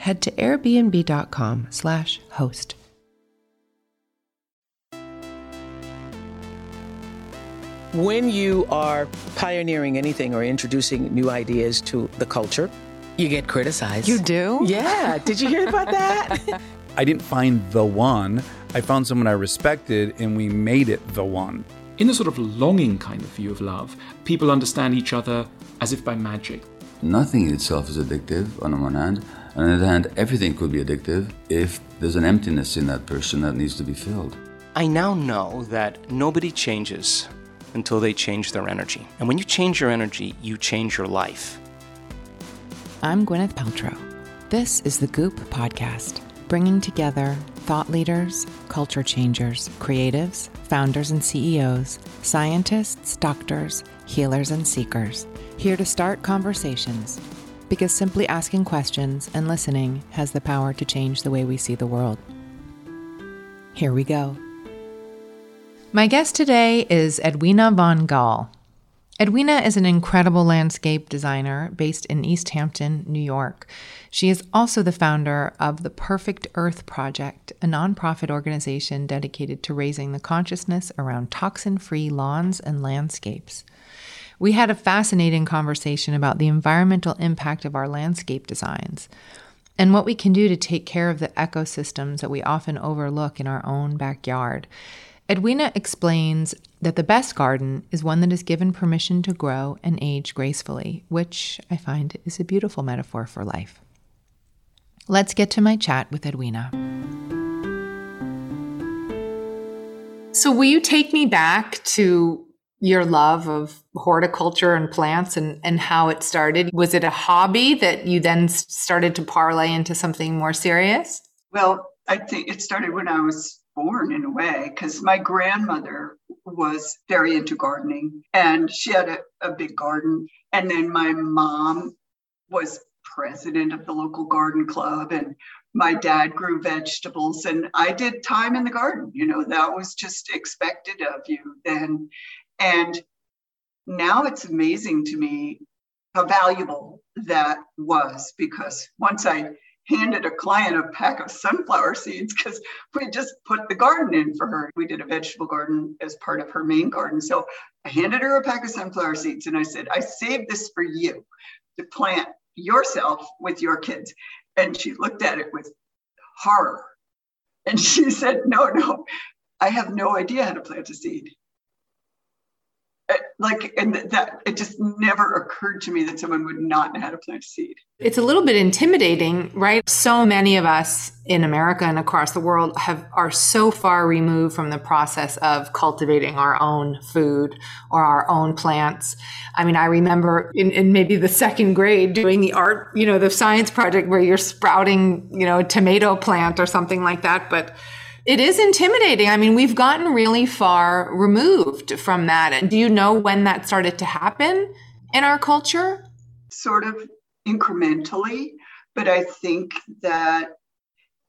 head to airbnb.com/host. When you are pioneering anything or introducing new ideas to the culture, you get criticized. You do? Yeah. Did you hear about that? I didn't find the one. I found someone I respected and we made it the one. In a sort of longing kind of view of love, people understand each other as if by magic. Nothing in itself is addictive on the one hand. On the other hand, everything could be addictive if there's an emptiness in that person that needs to be filled. I now know that nobody changes until they change their energy. And when you change your energy, you change your life. I'm Gwyneth Paltrow. This is the Goop Podcast, bringing together thought leaders, culture changers, creatives, founders and CEOs, scientists, doctors, healers, and seekers, here to start conversations. Because simply asking questions and listening has the power to change the way we see the world. Here we go. My guest today is Edwina von Gal. Edwina is an incredible landscape designer based in East Hampton, New York. She is also the founder of the Perfect Earth Project, a nonprofit organization dedicated to raising the consciousness around toxin free lawns and landscapes. We had a fascinating conversation about the environmental impact of our landscape designs and what we can do to take care of the ecosystems that we often overlook in our own backyard. Edwina explains that the best garden is one that is given permission to grow and age gracefully, which I find is a beautiful metaphor for life. Let's get to my chat with Edwina. So, will you take me back to your love of horticulture and plants and, and how it started? Was it a hobby that you then started to parlay into something more serious? Well, I think it started when I was born in a way because my grandmother was very into gardening and she had a, a big garden. And then my mom was president of the local garden club and my dad grew vegetables and I did time in the garden. You know, that was just expected of you then. And now it's amazing to me how valuable that was because once I handed a client a pack of sunflower seeds because we just put the garden in for her. We did a vegetable garden as part of her main garden. So I handed her a pack of sunflower seeds and I said, I saved this for you to plant yourself with your kids. And she looked at it with horror. And she said, No, no, I have no idea how to plant a seed like and that it just never occurred to me that someone would not know how to plant a seed. It's a little bit intimidating right? So many of us in america and across the world have are so far removed from the process of cultivating our own food or our own plants. I mean i remember in, in maybe the second grade doing the art you know the science project where you're sprouting you know a tomato plant or something like that but it is intimidating. I mean, we've gotten really far removed from that. And do you know when that started to happen in our culture? Sort of incrementally, but I think that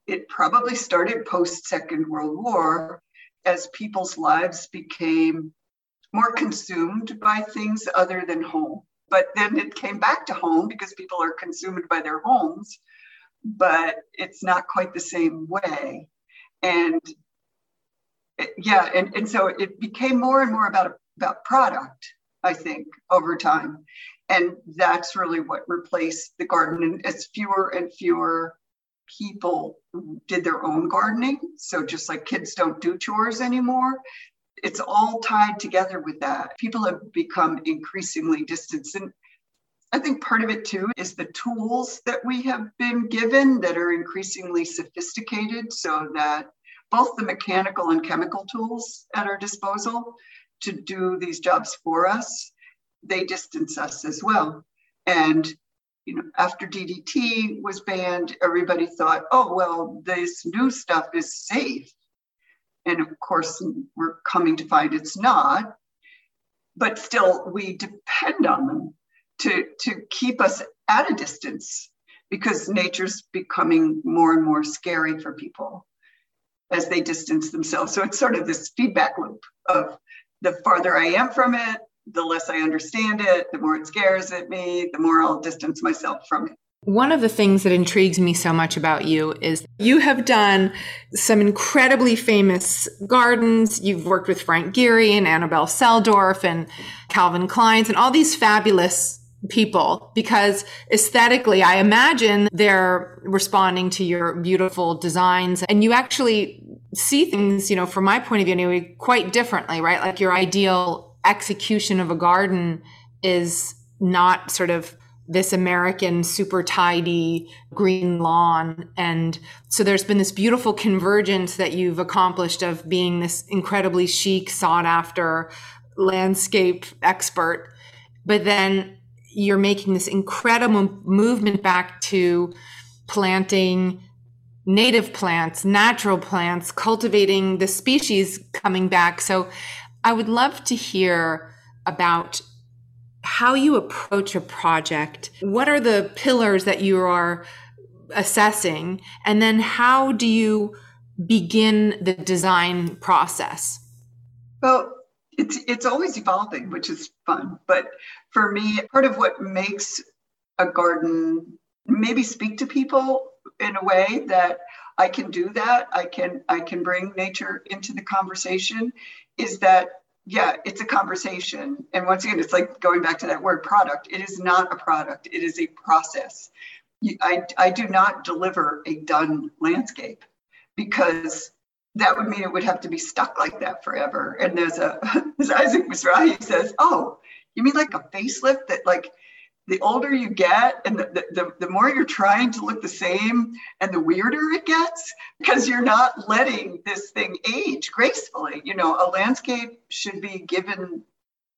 it probably started post Second World War as people's lives became more consumed by things other than home. But then it came back to home because people are consumed by their homes, but it's not quite the same way and yeah and, and so it became more and more about about product i think over time and that's really what replaced the garden and as fewer and fewer people did their own gardening so just like kids don't do chores anymore it's all tied together with that. People have become increasingly distant. And I think part of it too is the tools that we have been given that are increasingly sophisticated so that both the mechanical and chemical tools at our disposal to do these jobs for us, they distance us as well. And you know, after DDT was banned, everybody thought, oh, well, this new stuff is safe. And of course, we're coming to find it's not. But still, we depend on them to, to keep us at a distance because nature's becoming more and more scary for people as they distance themselves. So it's sort of this feedback loop of the farther I am from it, the less I understand it, the more it scares at me, the more I'll distance myself from it. One of the things that intrigues me so much about you is you have done some incredibly famous gardens. You've worked with Frank Gehry and Annabelle Selldorf and Calvin Klein's and all these fabulous people because aesthetically, I imagine they're responding to your beautiful designs and you actually see things, you know, from my point of view anyway, quite differently, right? Like your ideal execution of a garden is not sort of this American super tidy green lawn. And so there's been this beautiful convergence that you've accomplished of being this incredibly chic, sought after landscape expert. But then you're making this incredible movement back to planting native plants, natural plants, cultivating the species coming back. So I would love to hear about how you approach a project. What are the pillars that you are assessing? And then how do you begin the design process? Well, it's it's always evolving, which is fun. But for me, part of what makes a garden maybe speak to people in a way that I can do that, I can I can bring nature into the conversation, is that yeah, it's a conversation. And once again, it's like going back to that word product. It is not a product, it is a process. I, I do not deliver a done landscape because that would mean it would have to be stuck like that forever. And there's a, as Isaac Mizrahi says, oh, you mean like a facelift that like the older you get and the, the, the more you're trying to look the same and the weirder it gets because you're not letting this thing age gracefully. You know, a landscape should be given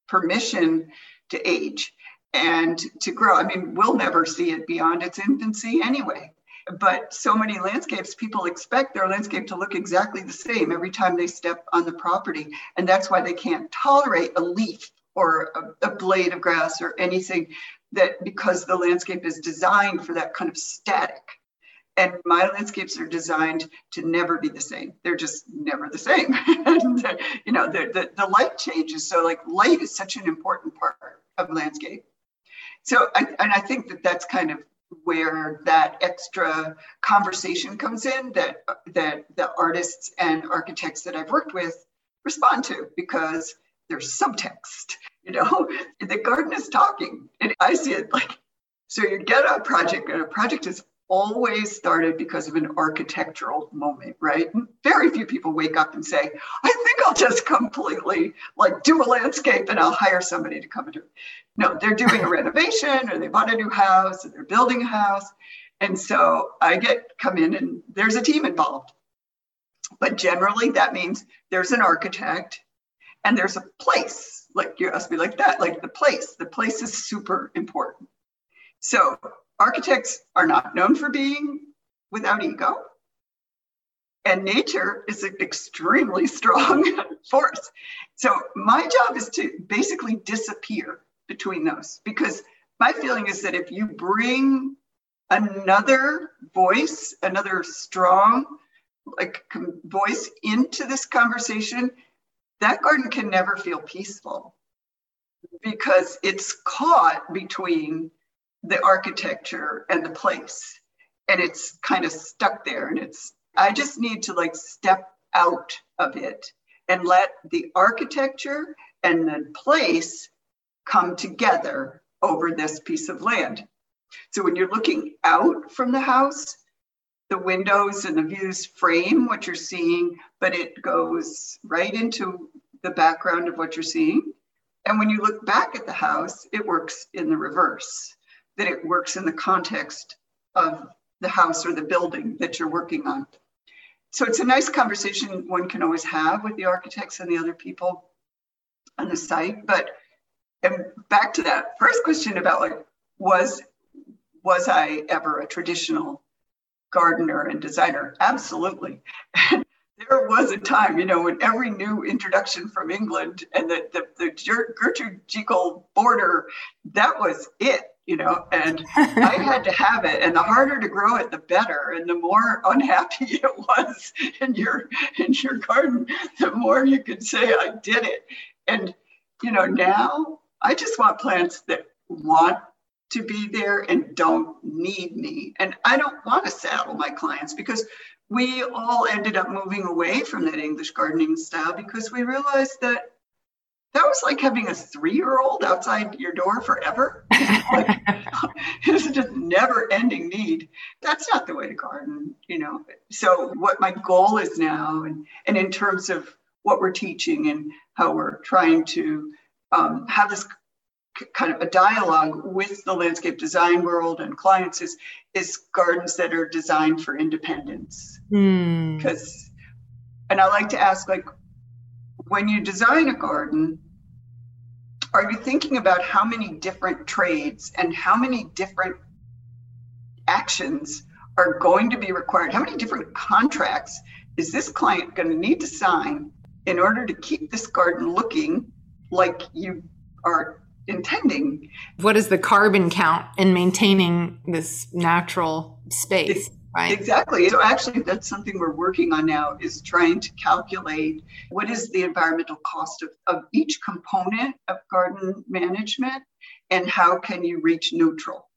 permission to age and to grow. I mean, we'll never see it beyond its infancy anyway. But so many landscapes, people expect their landscape to look exactly the same every time they step on the property. And that's why they can't tolerate a leaf or a, a blade of grass or anything that because the landscape is designed for that kind of static. And my landscapes are designed to never be the same. They're just never the same. you know, the, the, the light changes. So like light is such an important part of landscape. So, I, and I think that that's kind of where that extra conversation comes in that that the artists and architects that I've worked with respond to because there's subtext you know the garden is talking. And i see it like so you get a project and a project is always started because of an architectural moment right? Very few people wake up and say i think i'll just completely like do a landscape and i'll hire somebody to come and do it. No they're doing a renovation or they bought a new house or they're building a house. And so i get come in and there's a team involved. But generally that means there's an architect and there's a place like you asked me like that like the place the place is super important. So architects are not known for being without ego. And nature is an extremely strong force. So my job is to basically disappear between those because my feeling is that if you bring another voice another strong like voice into this conversation that garden can never feel peaceful because it's caught between the architecture and the place. And it's kind of stuck there and it's i just need to like step out of it and let the architecture and the place come together over this piece of land. So when you're looking out from the house the windows and the views frame what you're seeing, but it goes right into the background of what you're seeing. And when you look back at the house, it works in the reverse, that it works in the context of the house or the building that you're working on. So it's a nice conversation one can always have with the architects and the other people on the site. But and back to that first question about like, was was I ever a traditional gardener and designer? Absolutely. there was a time, you know, when every new introduction from England and the, the, the Gertrude Jekyll border, that was it, you know, and I had to have it. And the harder to grow it, the better. And the more unhappy it was in your in your garden, the more you could say I did it. And you know, now I just want plants that want to be there and don't need me. And I don't want to saddle my clients because we all ended up moving away from that English gardening style because we realized that that was like having a three-year-old outside your door forever. like, it's just never-ending need. That's not the way to garden, you know. So what my goal is now, and and in terms of what we're teaching and how we're trying to um, have this kind of a dialogue with the landscape design world and clients is is gardens that are designed for independence Hmm. because mm. and i like to ask like when you design a garden are you thinking about how many different trades and how many different actions are going to be required how many different contracts is this client going to need to sign in order to keep this garden looking like you are intending. What is the carbon count in maintaining this natural space? Right. Exactly. So actually that's something we're working on now is trying to calculate what is the environmental cost of, of each component of garden management and how can you reach neutral?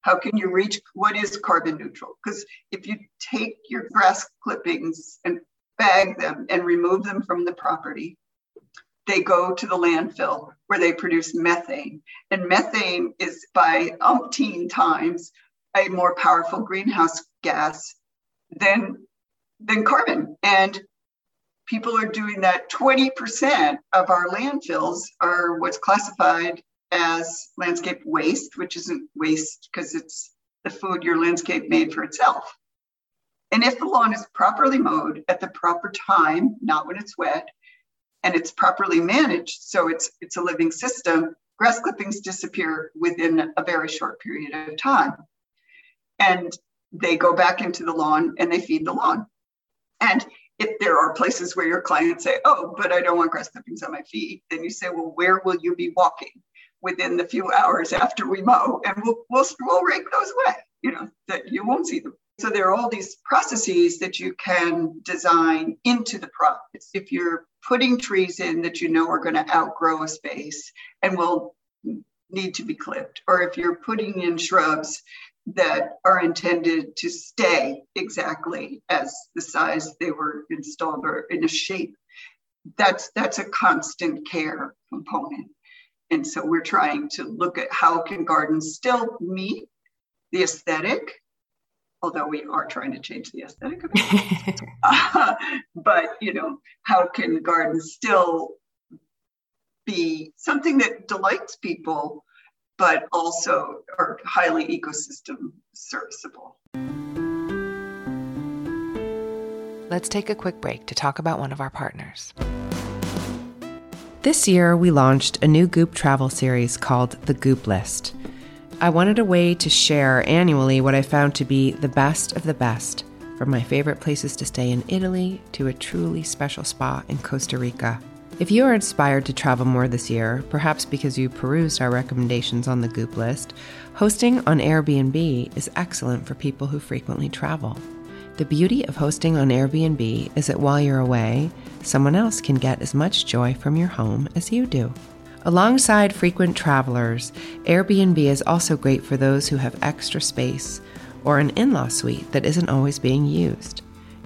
How can you reach what is carbon neutral? Because if you take your grass clippings and bag them and remove them from the property, they go to the landfill where they produce methane. And methane is by umpteen times a more powerful greenhouse gas than, than carbon. And people are doing that. 20% of our landfills are what's classified as landscape waste, which isn't waste because it's the food your landscape made for itself. And if the lawn is properly mowed at the proper time, not when it's wet, and it's properly managed, so it's it's a living system, grass clippings disappear within a very short period of time. And they go back into the lawn and they feed the lawn. And if there are places where your clients say, "Oh, but I don't want grass clippings on my feet," then you say, "Well, where will you be walking within the few hours after we mow?" And we'll we'll, we'll rake those away. You know that you won't see them. So there are all these processes that you can design into the process. If you're putting trees in that you know are going to outgrow a space and will need to be clipped, or if you're putting in shrubs that are intended to stay exactly as the size they were installed or in a shape, that's that's a constant care component. And so we're trying to look at how can gardens still meet the aesthetic although we are trying to change the aesthetic of it. uh, but you know, how can gardens still be something that delights people, but also are highly ecosystem serviceable? Let's take a quick break to talk about one of our partners. This year, we launched a new Goop travel series called The Goop List. I wanted a way to share annually what I found to be the best of the best, from my favorite places to stay in Italy to a truly special spa in Costa Rica. If you are inspired to travel more this year, perhaps because you perused our recommendations on the Goop list, hosting on Airbnb is excellent for people who frequently travel. The beauty of hosting on Airbnb is that while you're away, someone else can get as much joy from your home as you do. Alongside frequent travelers, Airbnb is also great for those who have extra space or an in law suite that isn't always being used.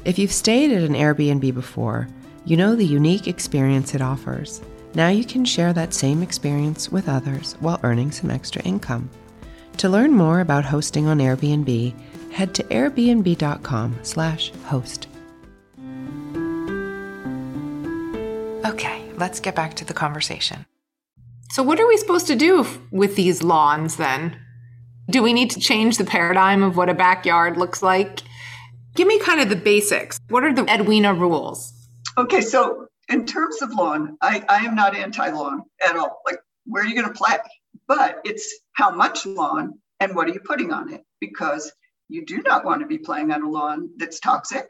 If you've stayed at an Airbnb before, you know the unique experience it offers. Now you can share that same experience with others while earning some extra income. To learn more about hosting on Airbnb, head to airbnb.com/host. Okay, let's get back to the conversation. So, what are we supposed to do with these lawns then? Do we need to change the paradigm of what a backyard looks like? Give me kind of the basics. What are the Edwina rules? Okay, so in terms of lawn, I, I am not anti lawn at all. Like, where are you going to play? But it's how much lawn and what are you putting on it? Because you do not want to be playing on a lawn that's toxic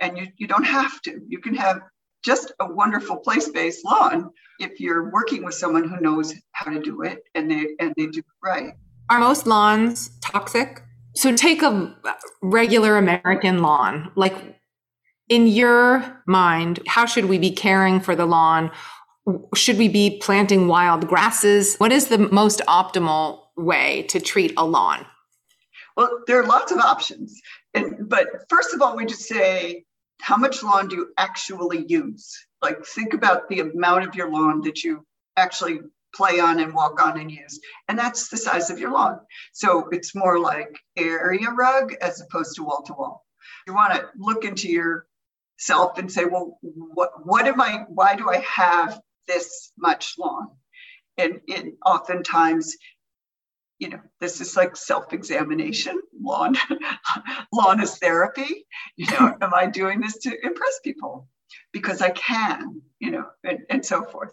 and you, you don't have to. You can have just a wonderful place-based lawn if you're working with someone who knows how to do it and they and they do it right. Are most lawns toxic? So take a regular American lawn. Like in your mind, how should we be caring for the lawn? Should we be planting wild grasses? What is the most optimal way to treat a lawn? Well, there are lots of options. And, but first of all, we just say, how much lawn do you actually use? Like, think about the amount of your lawn that you actually play on and walk on and use. And that's the size of your lawn. So it's more like area rug as opposed to wall to wall. You want to look into yourself and say, well, what, what am I, why do I have this much lawn? And, and oftentimes you know, this is like self-examination. Lawn, lawn is therapy. You know, am I doing this to impress people? Because I can, you know, and, and so forth.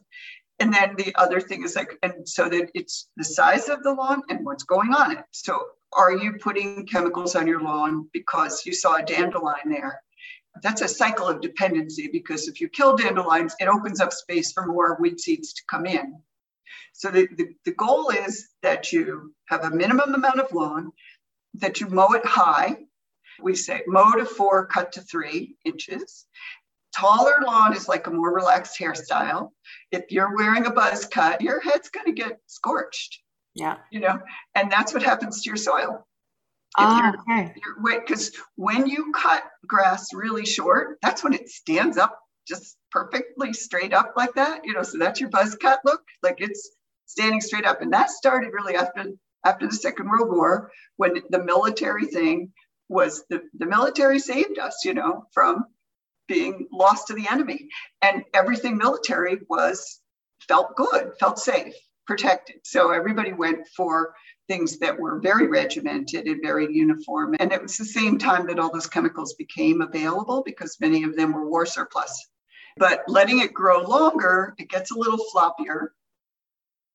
And then the other thing is like, and so that it's the size of the lawn and what's going on it. So are you putting chemicals on your lawn because you saw a dandelion there? That's a cycle of dependency because if you kill dandelions, it opens up space for more weed seeds to come in. So the, the, the goal is that you have a minimum amount of lawn, that you mow it high. We say mow to four, cut to three inches. Taller lawn is like a more relaxed hairstyle. If you're wearing a buzz cut, your head's going to get scorched. Yeah. You know, and that's what happens to your soil. Ah, okay. Because when you cut grass really short, that's when it stands up just perfectly straight up like that. You know, so that's your buzz cut look. Like it's standing straight up. And that started really after after the Second World War, when the military thing was the, the military saved us, you know, from being lost to the enemy. And everything military was felt good, felt safe, protected. So everybody went for things that were very regimented and very uniform. And it was the same time that all those chemicals became available because many of them were war surplus. But letting it grow longer, it gets a little floppier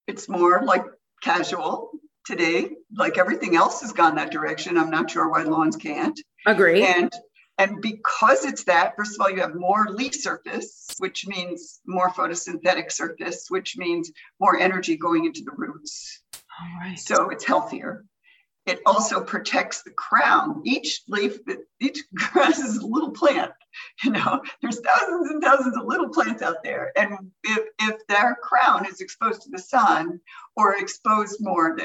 it's more like casual today. Like everything else has gone that direction. I'm not sure why lawns can't. Agree. And and because it's that, first of all, you have more leaf surface, which means more photosynthetic surface, which means more energy going into the roots. All right. So it's healthier. It also protects the crown. Each leaf, each grass is a little plant. You know, there's thousands and thousands of little plants out there. And if, if their crown is exposed to the sun or exposed more,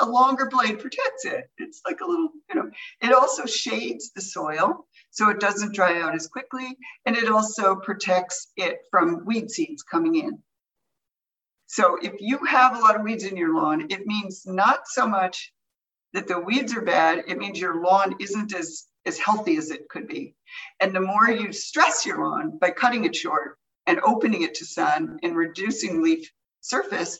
a longer blade protects it. It's like a little, you know, it also shades the soil so it doesn't dry out as quickly. And it also protects it from weed seeds coming in. So if you have a lot of weeds in your lawn, it means not so much that the weeds are bad, it means your lawn isn't as, as healthy as it could be. And the more you stress your lawn by cutting it short and opening it to sun and reducing leaf surface,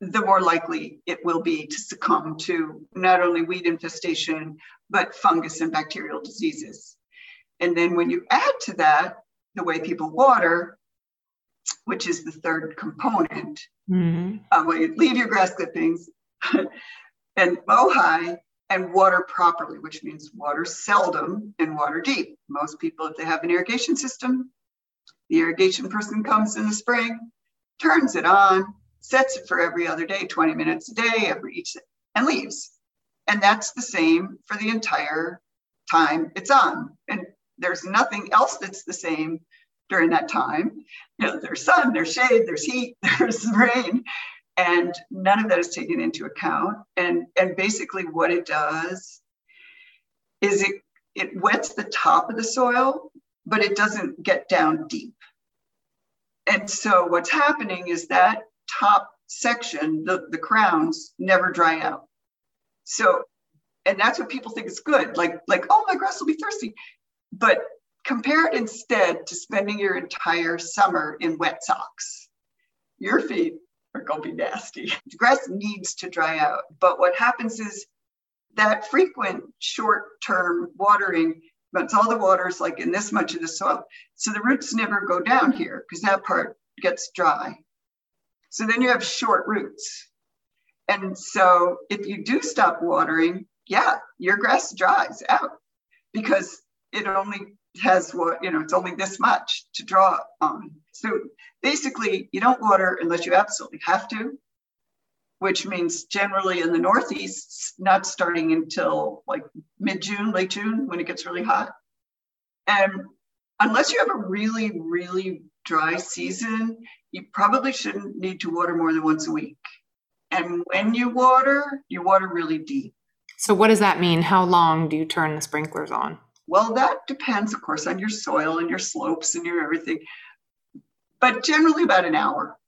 the more likely it will be to succumb to not only weed infestation, but fungus and bacterial diseases. And then when you add to that the way people water, which is the third component, mm-hmm. uh, when you leave your grass clippings, and mow high and water properly, which means water seldom and water deep. Most people, if they have an irrigation system, the irrigation person comes in the spring, turns it on, sets it for every other day, 20 minutes a day, every each, and leaves. And that's the same for the entire time it's on. And there's nothing else that's the same during that time. You know, there's sun, there's shade, there's heat, there's rain. And none of that is taken into account. And and basically what it does is it it wets the top of the soil but it doesn't get down deep. And so what's happening is that top section the, the crowns never dry out. So and that's what people think is good. Like like oh my grass will be thirsty but compare it instead to spending your entire summer in wet socks your feet are going to be nasty. The grass needs to dry out. But what happens is that frequent short term watering but all the water's like in this much of the soil. So the roots never go down here because that part gets dry. So then you have short roots. And so if you do stop watering, yeah, your grass dries out because it only has what, you know, it's only this much to draw on. So basically, you don't water unless you absolutely have to which means generally in the Northeast, not starting until like mid June, late June, when it gets really hot. And unless you have a really, really dry season, you probably shouldn't need to water more than once a week. And when you water, you water really deep. So, what does that mean? How long do you turn the sprinklers on? Well, that depends, of course, on your soil and your slopes and your everything, but generally about an hour.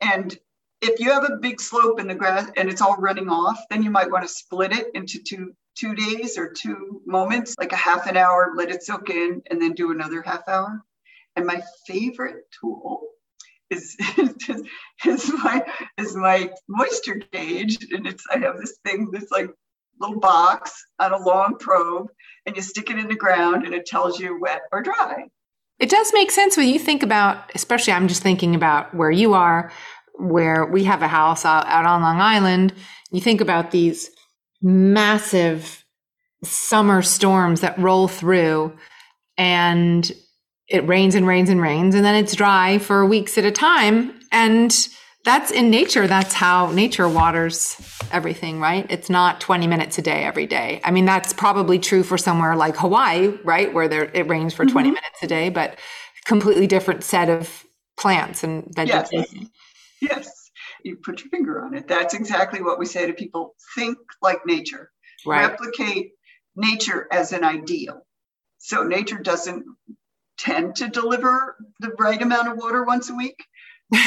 And if you have a big slope in the grass and it's all running off, then you might want to split it into two two days or two moments, like a half an hour, let it soak in, and then do another half hour. And my favorite tool is, is, is my is my moisture gauge, and it's I have this thing that's like little box on a long probe, and you stick it in the ground, and it tells you wet or dry. It does make sense when you think about, especially I'm just thinking about where you are where we have a house out, out on Long Island, you think about these massive summer storms that roll through and it rains and rains and rains and then it's dry for weeks at a time and that's in nature that's how nature waters everything right it's not 20 minutes a day every day i mean that's probably true for somewhere like hawaii right where there it rains for 20 mm-hmm. minutes a day but completely different set of plants and vegetation yes. Yes, you put your finger on it. That's exactly what we say to people think like nature, right. replicate nature as an ideal. So, nature doesn't tend to deliver the right amount of water once a week.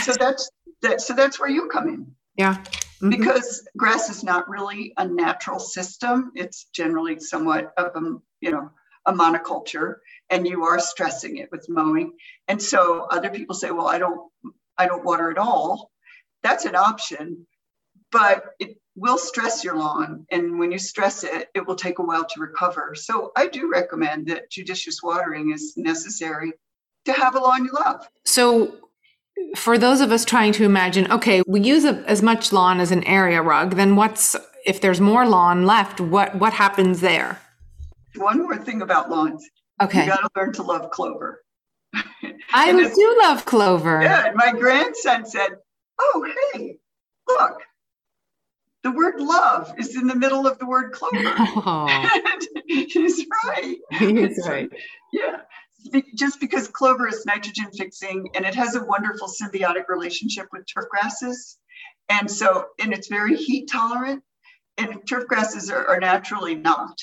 So, that's that. So, that's where you come in. Yeah. Mm-hmm. Because grass is not really a natural system. It's generally somewhat of a, you know, a monoculture and you are stressing it with mowing. And so other people say, well, I don't I don't water at all, that's an option, but it will stress your lawn. And when you stress it, it will take a while to recover. So I do recommend that judicious watering is necessary to have a lawn you love. So for those of us trying to imagine, okay, we use a, as much lawn as an area rug, then what's if there's more lawn left, what what happens there? One more thing about lawns. Okay. You got to learn to love clover. I do love clover. Yeah, my grandson said, "Oh, hey, look, the word love is in the middle of the word clover." Oh. he's right. He's right. Yeah, just because clover is nitrogen fixing and it has a wonderful symbiotic relationship with turf grasses, and so and it's very heat tolerant, and turf grasses are, are naturally not.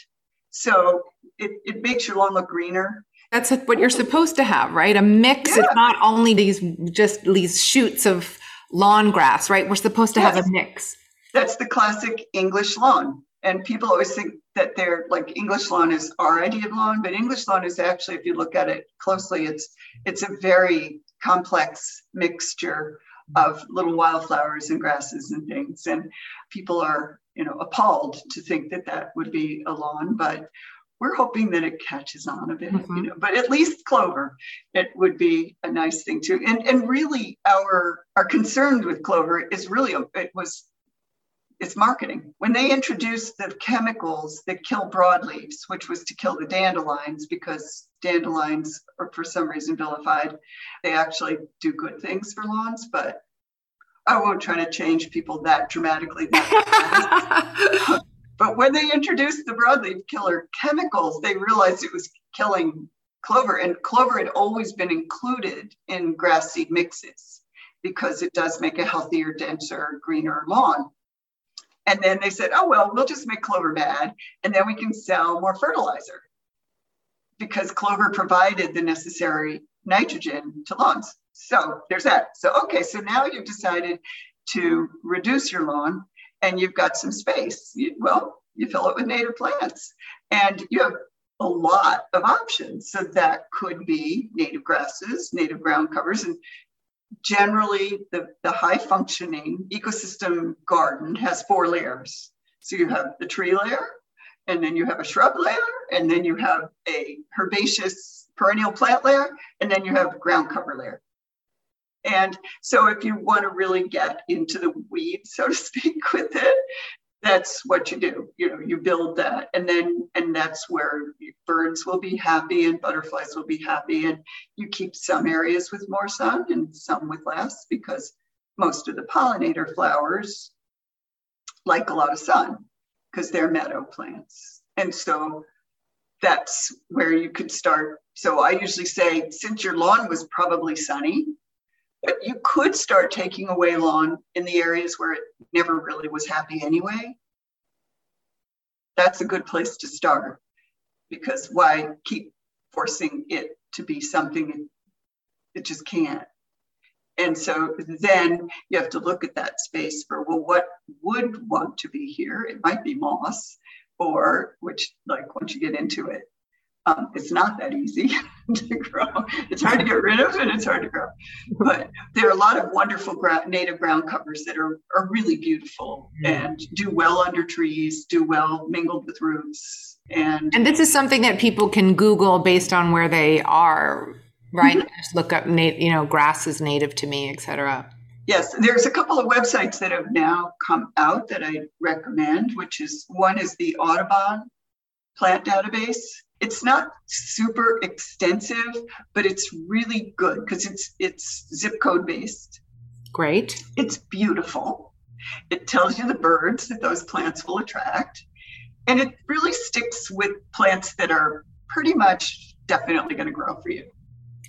So it, it makes your lawn look greener that's what you're supposed to have, right? A mix. Yeah. It's not only these just these shoots of lawn grass, right? We're supposed to yes. have a mix. That's the classic English lawn. And people always think that they're like English lawn is our idea of lawn, but English lawn is actually, if you look at it closely, it's it's a very complex mixture of little wildflowers and grasses and things. And people are, you know, appalled to think that that would be a lawn, but we're hoping that it catches on a bit, mm-hmm. you know, but at least clover, it would be a nice thing too. And and really our our concern with clover is really it was it's marketing. When they introduced the chemicals that kill broadleaves, which was to kill the dandelions because dandelions are for some reason vilified, they actually do good things for lawns, but I won't try to change people that dramatically. That But when they introduced the broadleaf killer chemicals, they realized it was killing clover. And clover had always been included in grass seed mixes because it does make a healthier, denser, greener lawn. And then they said, oh, well, we'll just make clover bad and then we can sell more fertilizer because clover provided the necessary nitrogen to lawns. So there's that. So, okay, so now you've decided to reduce your lawn and you've got some space. You, well, you fill it with native plants and you have a lot of options. So that could be native grasses, native ground covers. And generally the, the high functioning ecosystem garden has four layers. So you have the tree layer, and then you have a shrub layer, and then you have a herbaceous perennial plant layer, and then you have ground cover layer. And so if you want to really get into the weeds, so to speak, with it, that's what you do you know you build that and then and that's where birds will be happy and butterflies will be happy and you keep some areas with more sun and some with less because most of the pollinator flowers like a lot of sun because they're meadow plants. And so that's where you could start. So i usually say since your lawn was probably sunny but you could start taking away lawn in the areas where it never really was happy anyway. That's a good place to start because why keep forcing it to be something it just can't? And so then you have to look at that space for, well, what would want to be here? It might be moss, or which, like, once you get into it, um, it's not that easy to grow. It's hard to get rid of and it's hard to grow. But there are a lot of wonderful gra- native ground covers that are, are really beautiful and do well under trees, do well mingled with roots. And, and this is something that people can Google based on where they are, right? Mm-hmm. Just look up, nat- you know, grass is native to me, etc. Yes, there's a couple of websites that have now come out that I recommend, which is one is the Audubon plant database it's not super extensive, but it's really good because it's it's zip code based. Great. It's beautiful. It tells you the birds that those plants will attract. And it really sticks with plants that are pretty much definitely going to grow for you.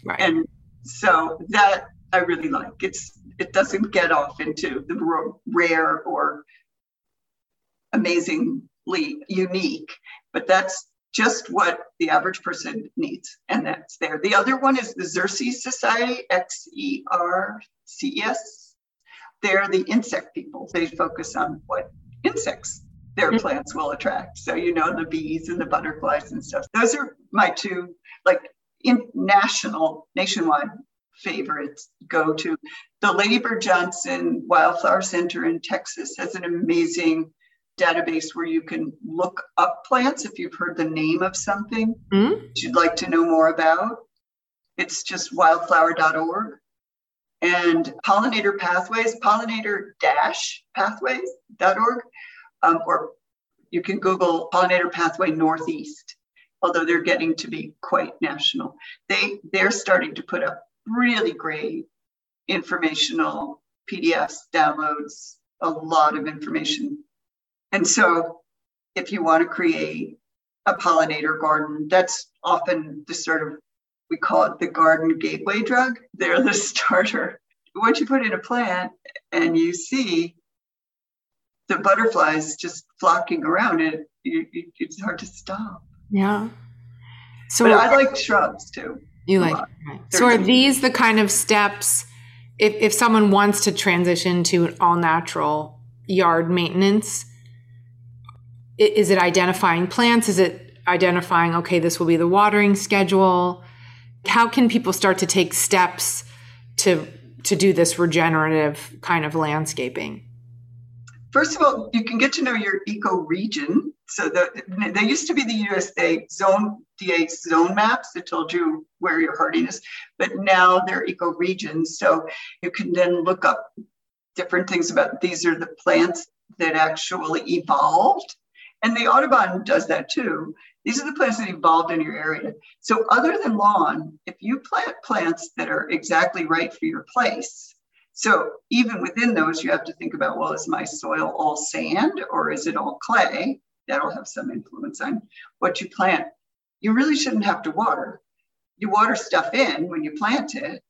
Right. And so that I really like. It's it doesn't get off into the rare or amazingly unique, but that's just what the average person needs, and that's there. The other one is the Xerces Society, X E R C E S. They're the insect people. They focus on what insects their mm-hmm. plants will attract. So, you know, the bees and the butterflies and stuff. Those are my two, like, in national, nationwide favorites go to. The Lady Bird Johnson Wildflower Center in Texas has an amazing database where you can look up plants if you've heard the name of something mm-hmm. you'd like to know more about. It's just wildflower.org. And pollinator pathways, pollinator pathways.org, um, or you can Google pollinator pathway Northeast, although they're getting to be quite national. They, they're starting to put up really great informational PDFs, downloads, a lot of information and so, if you want to create a pollinator garden, that's often the sort of, we call it the garden gateway drug. They're the starter. Once you put in a plant and you see the butterflies just flocking around it, you, you, it's hard to stop. Yeah. So but I like shrubs too. You like. Right. So are these the kind of steps if, if someone wants to transition to an all natural yard maintenance? Is it identifying plants? Is it identifying, okay, this will be the watering schedule? How can people start to take steps to to do this regenerative kind of landscaping? First of all, you can get to know your eco region. So the, there used to be the USDA zone DA zone maps that told you where your hardiness, but now they're eco regions. So you can then look up different things about these are the plants that actually evolved and the Audubon does that too. These are the plants that evolved in your area. So, other than lawn, if you plant plants that are exactly right for your place, so even within those, you have to think about well, is my soil all sand or is it all clay? That'll have some influence on what you plant. You really shouldn't have to water. You water stuff in when you plant it.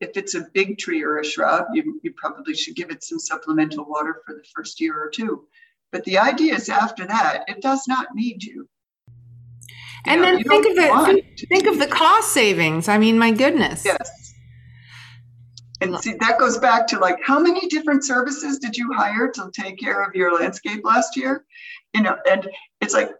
If it's a big tree or a shrub, you, you probably should give it some supplemental water for the first year or two. But the idea is after that, it does not need you. And know, then think of the think, think of the cost savings. I mean, my goodness. Yes. And see, that goes back to like how many different services did you hire to take care of your landscape last year? You know, and it's like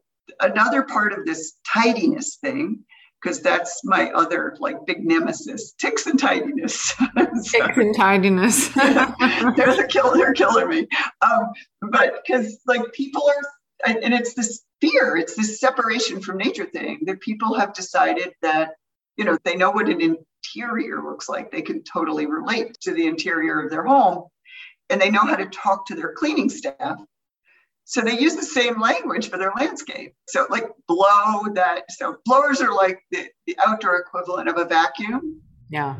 another part of this tidiness thing because that's my other like big nemesis ticks and tidiness. Ticks and tidiness. They're the killer they're killing me. Um, but because like people are and it's this fear it's this separation from nature thing that people have decided that you know they know what an interior looks like. They can totally relate to the interior of their home and they know how to talk to their cleaning staff so they use the same language for their landscape. So like blow that. So blowers are like the, the outdoor equivalent of a vacuum. Yeah.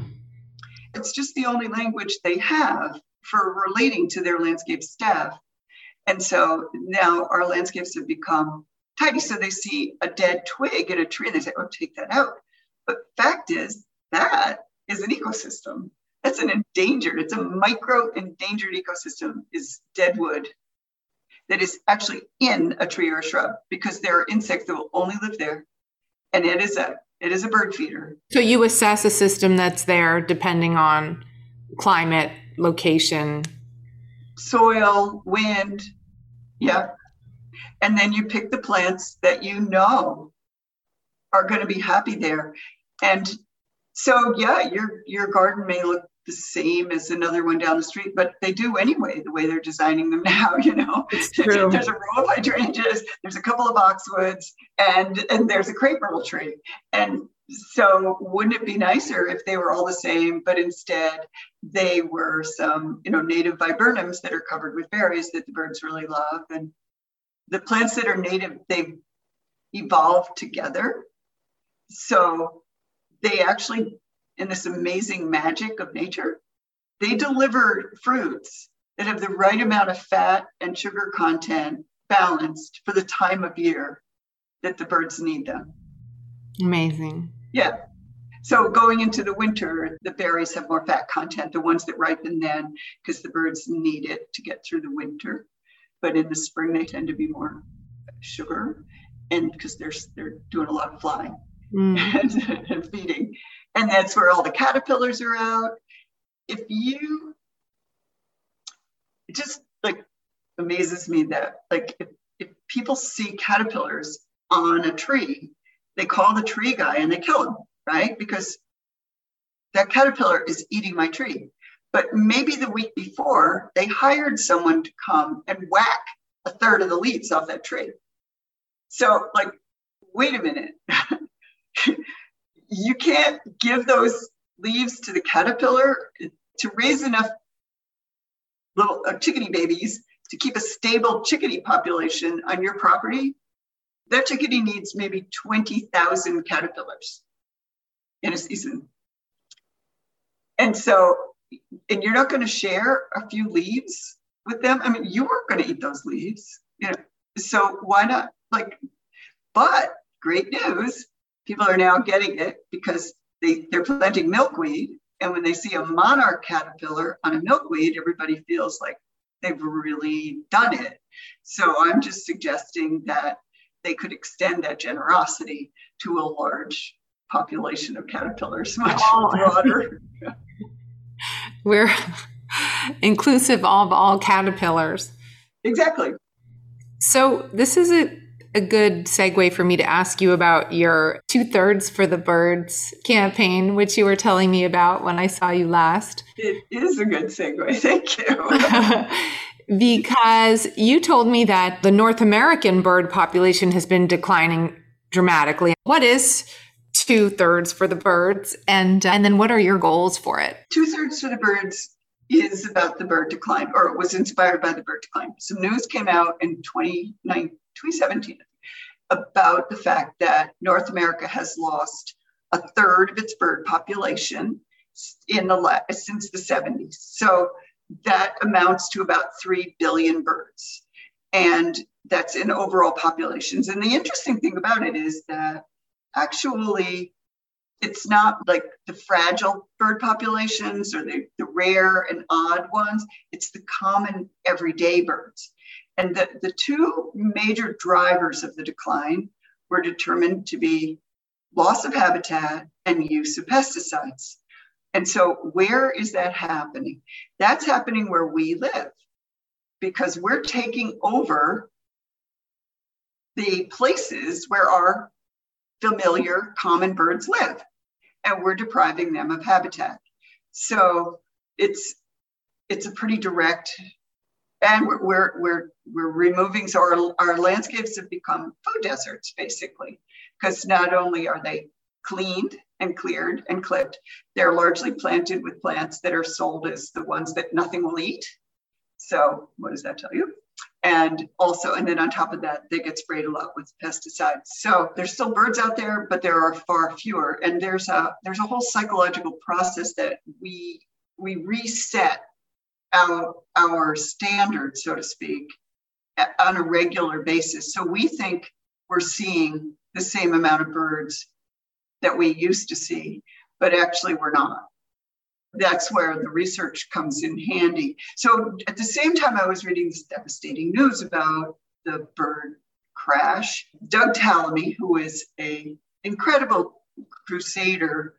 It's just the only language they have for relating to their landscape staff. And so now our landscapes have become tidy. So they see a dead twig in a tree and they say, oh, take that out. But fact is, that is an ecosystem. That's an endangered, it's a micro endangered ecosystem, is dead wood that is actually in a tree or a shrub because there are insects that will only live there. And it is a it is a bird feeder. So you assess a system that's there depending on climate, location, soil, wind. Yeah. And then you pick the plants that you know are going to be happy there. And so yeah, your your garden may look the same as another one down the street, but they do anyway, the way they're designing them now, you know. there's a row of hydrangeas, there's a couple of boxwoods, and and there's a crepe myrtle tree. And so wouldn't it be nicer if they were all the same, but instead they were some, you know, native viburnums that are covered with berries that the birds really love. And the plants that are native, they've evolved together. So they actually in this amazing magic of nature, they deliver fruits that have the right amount of fat and sugar content balanced for the time of year that the birds need them. Amazing. Yeah. So going into the winter, the berries have more fat content, the ones that ripen then, because the birds need it to get through the winter. But in the spring, they tend to be more sugar, and because they're they're doing a lot of flying mm. and, and feeding and that's where all the caterpillars are out. If you, it just like amazes me that like if, if people see caterpillars on a tree, they call the tree guy and they kill him, right? Because that caterpillar is eating my tree. But maybe the week before, they hired someone to come and whack a third of the leaves off that tree. So, like, wait a minute. you can't give those leaves to the caterpillar to raise enough little uh, chickadee babies to keep a stable chickadee population on your property. That chickadee needs maybe 20,000 caterpillars in a season. And so, and you're not going to share a few leaves with them. I mean, you weren't going to eat those leaves, you know. So why not? Like, but great news people are now getting it because they, they're planting milkweed. And when they see a monarch caterpillar on a milkweed, everybody feels like they've really done it. So I'm just suggesting that they could extend that generosity to a large population of caterpillars, much oh. broader. We're inclusive of all caterpillars. Exactly. So this is a a good segue for me to ask you about your two thirds for the birds campaign, which you were telling me about when I saw you last. It is a good segue. Thank you. because you told me that the North American bird population has been declining dramatically. What is two thirds for the birds, and uh, and then what are your goals for it? Two thirds for the birds is about the bird decline, or it was inspired by the bird decline. Some news came out in 2019 2017 about the fact that North America has lost a third of its bird population in the since the 70s. So that amounts to about 3 billion birds. And that's in overall populations. And the interesting thing about it is that actually it's not like the fragile bird populations or the, the rare and odd ones, it's the common everyday birds. And the, the two major drivers of the decline were determined to be loss of habitat and use of pesticides. And so, where is that happening? That's happening where we live because we're taking over the places where our familiar common birds live and we're depriving them of habitat so it's it's a pretty direct and we're we're we're, removing so our, our landscapes have become food deserts basically. Because not only are they cleaned and cleared and clipped they're largely planted with plants that are sold as the ones that nothing will eat. So what does that tell you? And also and then on top of that they get sprayed a lot with pesticides. So there's still birds out there but there are far fewer. And there's a there's a whole psychological process that we we reset our our standards so to speak on a regular basis so we think we're seeing the same amount of birds that we used to see but actually we're not that's where the research comes in handy. So at the same time, I was reading this devastating news about the bird crash. Doug Tallamy, who is a incredible crusader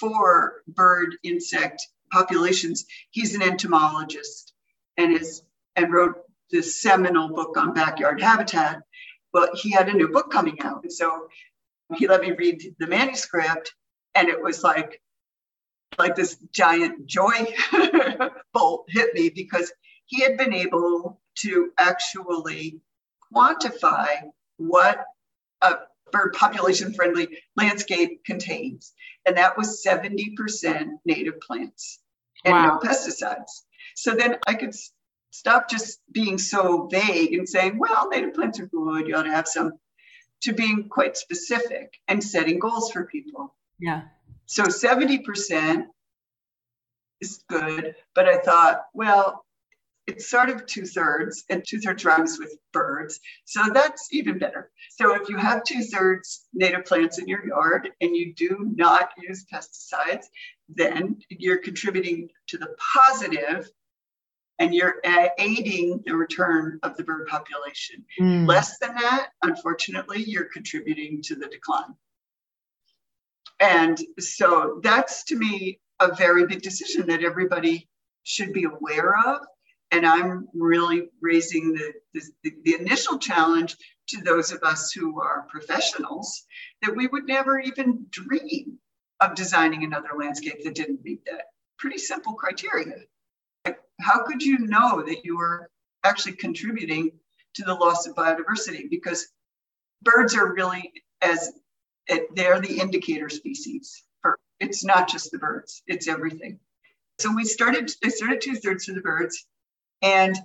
for bird insect populations, he's an entomologist and is and wrote this seminal book on backyard habitat. But he had a new book coming out, and so he let me read the manuscript, and it was like like this giant joy bolt hit me because he had been able to actually quantify what a bird population friendly landscape contains. And that was 70% native plants and wow. no pesticides. So then I could stop just being so vague and saying, well, native plants are good, you ought to have some, to being quite specific and setting goals for people. Yeah. So 70% is good, but I thought, well, it's sort of two thirds, and two thirds rhymes with birds. So that's even better. So if you have two thirds native plants in your yard and you do not use pesticides, then you're contributing to the positive and you're aiding the return of the bird population. Mm. Less than that, unfortunately, you're contributing to the decline. And so that's to me a very big decision that everybody should be aware of. And I'm really raising the, the, the, initial challenge to those of us who are professionals that we would never even dream of designing another landscape that didn't meet that pretty simple criteria. Like, how could you know that you were actually contributing to the loss of biodiversity? Because birds are really as eh, they're the indicator species. It's not just the birds, it's everything. So we started, I started two thirds for the birds, and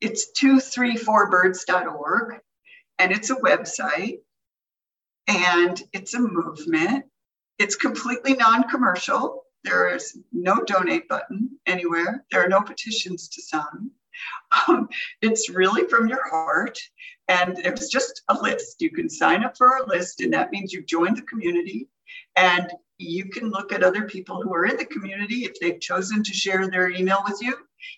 it's 234birds.org, and it's a website, and it's a movement. It's completely non commercial. There is no donate button anywhere, there are no petitions to sign. Um, it's really from your heart. And it's just a list. You can sign up for a list, and that means you've joined the community. And you can look at other people who are in the community. If they've chosen to share their email with you,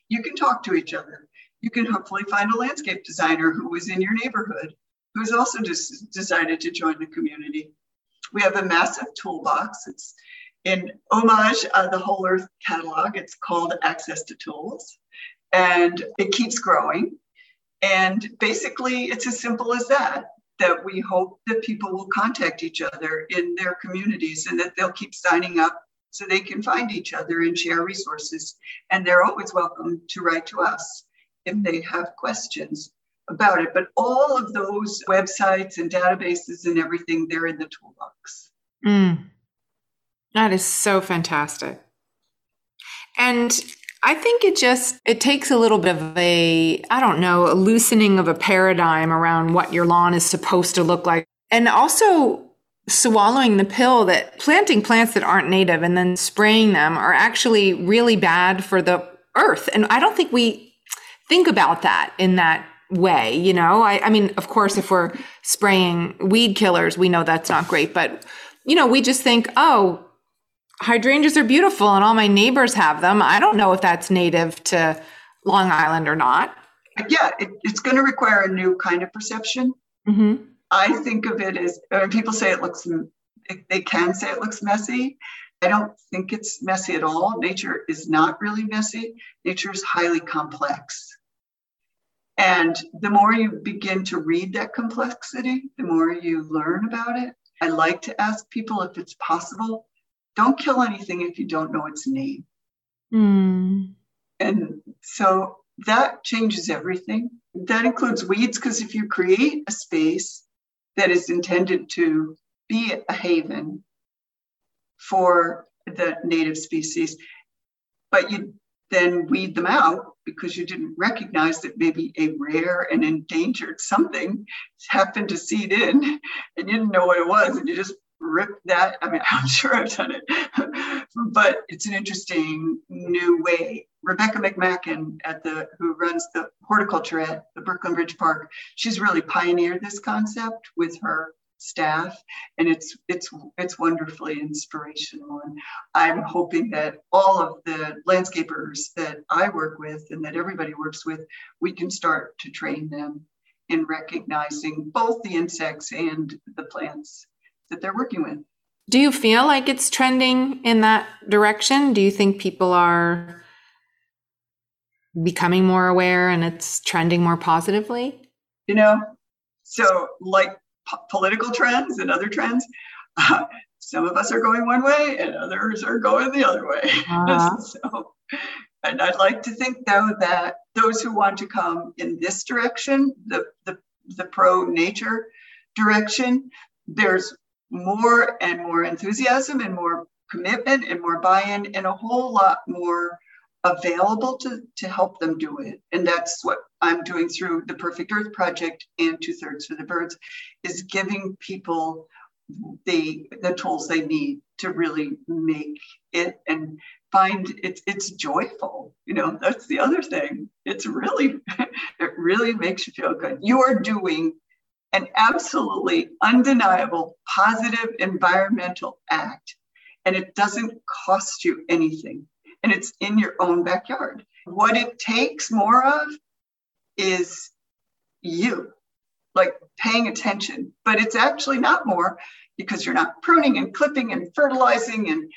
you can talk to each other. You can hopefully find a landscape designer who was in your neighborhood who's also just decided to join the community. We have a massive toolbox. It's in homage of the Whole Earth catalog. It's called Access to Tools, and it keeps growing. And basically, it's as simple as that that we hope that people will contact each other in their communities and that they'll keep signing up so they can find each other and share resources. And they're always welcome to write to us if they have questions about it. But all of those websites and databases and everything, they're in the toolbox. Mm. That is so fantastic. And I think it just it takes a little bit of a I don't know, a loosening of a paradigm around what your lawn is supposed to look like. And also swallowing the pill that planting plants that aren't native and then spraying them are actually really bad for the earth. And I don't think we think about that in that way, you know? I, I mean, of course, if we're spraying weed killers, we know that's not great, but you know, we just think, oh, hydrangeas are beautiful and all my neighbors have them. I don't know if that's native to Long Island or not. Yeah, it, it's going to require a new kind of perception. Mm-hmm. I think of it as people say it looks, they can say it looks messy. I don't think it's messy at all. Nature is not really messy. Nature is highly complex. And the more you begin to read that complexity, the more you learn about it, I like to ask people if it's possible, don't kill anything if you don't know its name. Mm. And so that changes everything. That includes weeds, because if you create a space that is intended to be a haven for the native species, but you then weed them out because you didn't recognize that maybe a rare and endangered something happened to seed in and you didn't know what it was and you just ripped that. I mean, I'm sure I've done it, but it's an interesting new way. Rebecca McMackin at the who runs the horticulture at the Brooklyn Bridge Park, she's really pioneered this concept with her staff and it's it's it's wonderfully inspirational and i'm hoping that all of the landscapers that i work with and that everybody works with we can start to train them in recognizing both the insects and the plants that they're working with do you feel like it's trending in that direction do you think people are becoming more aware and it's trending more positively you know so like political trends and other trends. Uh, some of us are going one way and others are going the other way. Uh-huh. so, and I'd like to think though that those who want to come in this direction, the, the, the pro nature direction, there's more and more enthusiasm and more commitment and more buy-in and a whole lot more available to, to help them do it. And that's what I'm doing through the Perfect Earth Project and Two Thirds for the Birds, is giving people the the tools they need to really make it and find it's it's joyful. You know, that's the other thing. It's really it really makes you feel good. You are doing an absolutely undeniable positive environmental act and it doesn't cost you anything and it's in your own backyard. What it takes more of is you, like paying attention, but it's actually not more because you're not pruning and clipping and fertilizing and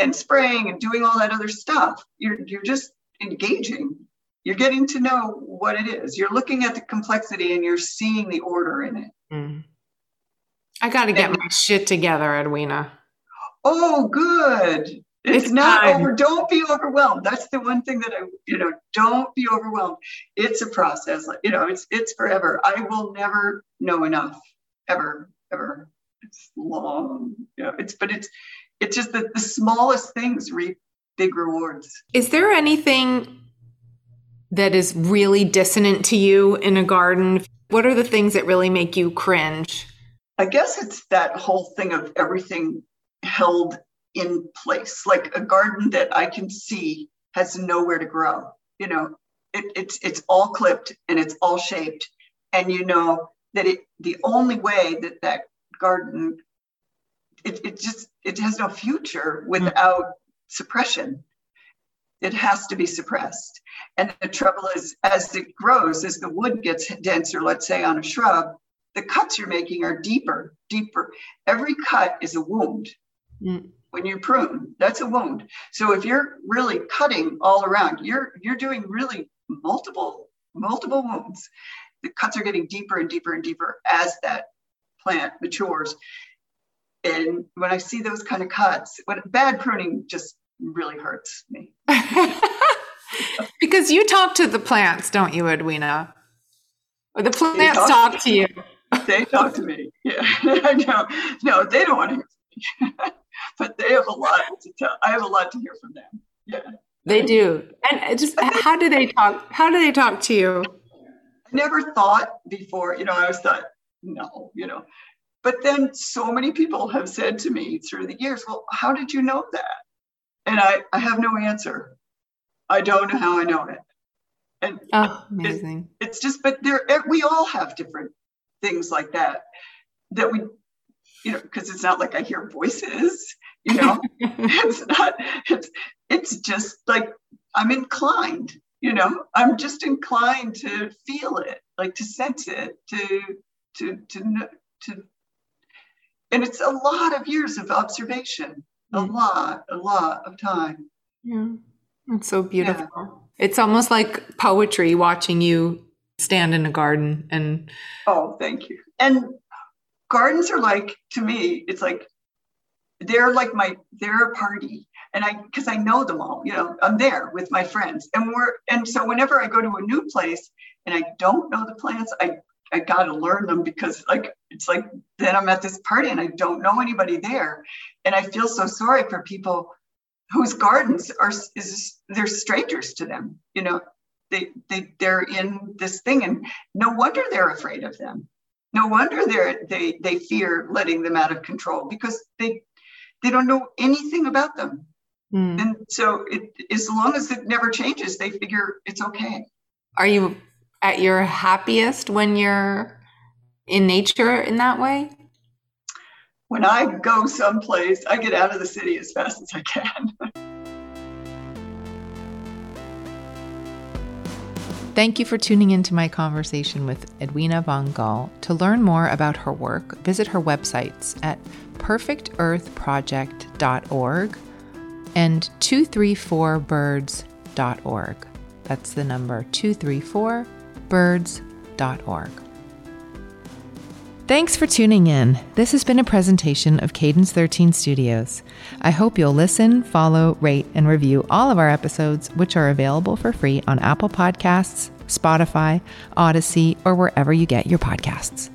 and spraying and doing all that other stuff. You're you're just engaging. You're getting to know what it is. You're looking at the complexity and you're seeing the order in it. Mm. I got to get and, my shit together, Edwina. Oh, good. It's, it's not time. over. Don't be overwhelmed. That's the one thing that I, you know, don't be overwhelmed. It's a process. Like, You know, it's it's forever. I will never know enough, ever, ever. It's long. You know, it's but it's it's just that the smallest things reap big rewards. Is there anything that is really dissonant to you in a garden? What are the things that really make you cringe? I guess it's that whole thing of everything held in place, like a garden that I can see has nowhere to grow. You know, it, it's it's all clipped and it's all shaped, and you know that it the only way that that garden it, it just it has no future without mm. suppression it has to be suppressed. And the trouble is as it grows as the wood gets denser let's say on a shrub the cuts you're making are deeper deeper. Every cut is a wound. Mm. When you prune that's a wound. So if you're really cutting all around you're you're doing really multiple multiple wounds. The cuts are getting deeper and deeper and deeper as that plant matures. And when i see those kind of cuts when bad pruning just really hurts me because you talk to the plants don't you edwina or the plants talk, talk, to you they talk to me yeah no no they don't want to hear from me. but they have a lot to tell. I have a lot to hear from them. Yeah. They do. And just how do they talk? How do they talk to you? I never thought before, you know, I always thought, no, you know. But then so many people have said to me through the years, well, how did you know that? And I, I have no answer. I don't know how I know it. And oh, amazing. It, it's just, but there, we all have different things like that that we you know, because it's not like I hear voices, you know, it's not, it's, it's just like I'm inclined, you know, I'm just inclined to feel it, like to sense it, to, to, to, to, and it's a lot of years of observation, a lot, a lot of time. Yeah. It's so beautiful. Yeah. It's almost like poetry watching you stand in a garden and oh thank you and gardens are like to me, it's like they're like my they're a party and i because i know them all you know i'm there with my friends and we're and so whenever i go to a new place and i don't know the plants i i got to learn them because like it's like then i'm at this party and i don't know anybody there and i feel so sorry for people whose gardens are is they're strangers to them you know they they they're in this thing and no wonder they're afraid of them no wonder they're they they fear letting them out of control because they they don't know anything about them. Mm. And so it, as long as it never changes, they figure it's okay. Are you at your happiest when you're in nature in that way? When I go someplace, I get out of the city as fast as I can. Thank you for tuning into my conversation with Edwina von Gal. To learn more about her work, visit her websites at perfectearthproject.org and 234birds.org. That's the number 234birds.org. Thanks for tuning in. This has been a presentation of Cadence 13 Studios. I hope you'll listen, follow, rate, and review all of our episodes, which are available for free on Apple Podcasts, Spotify, Audacy, or wherever you get your podcasts.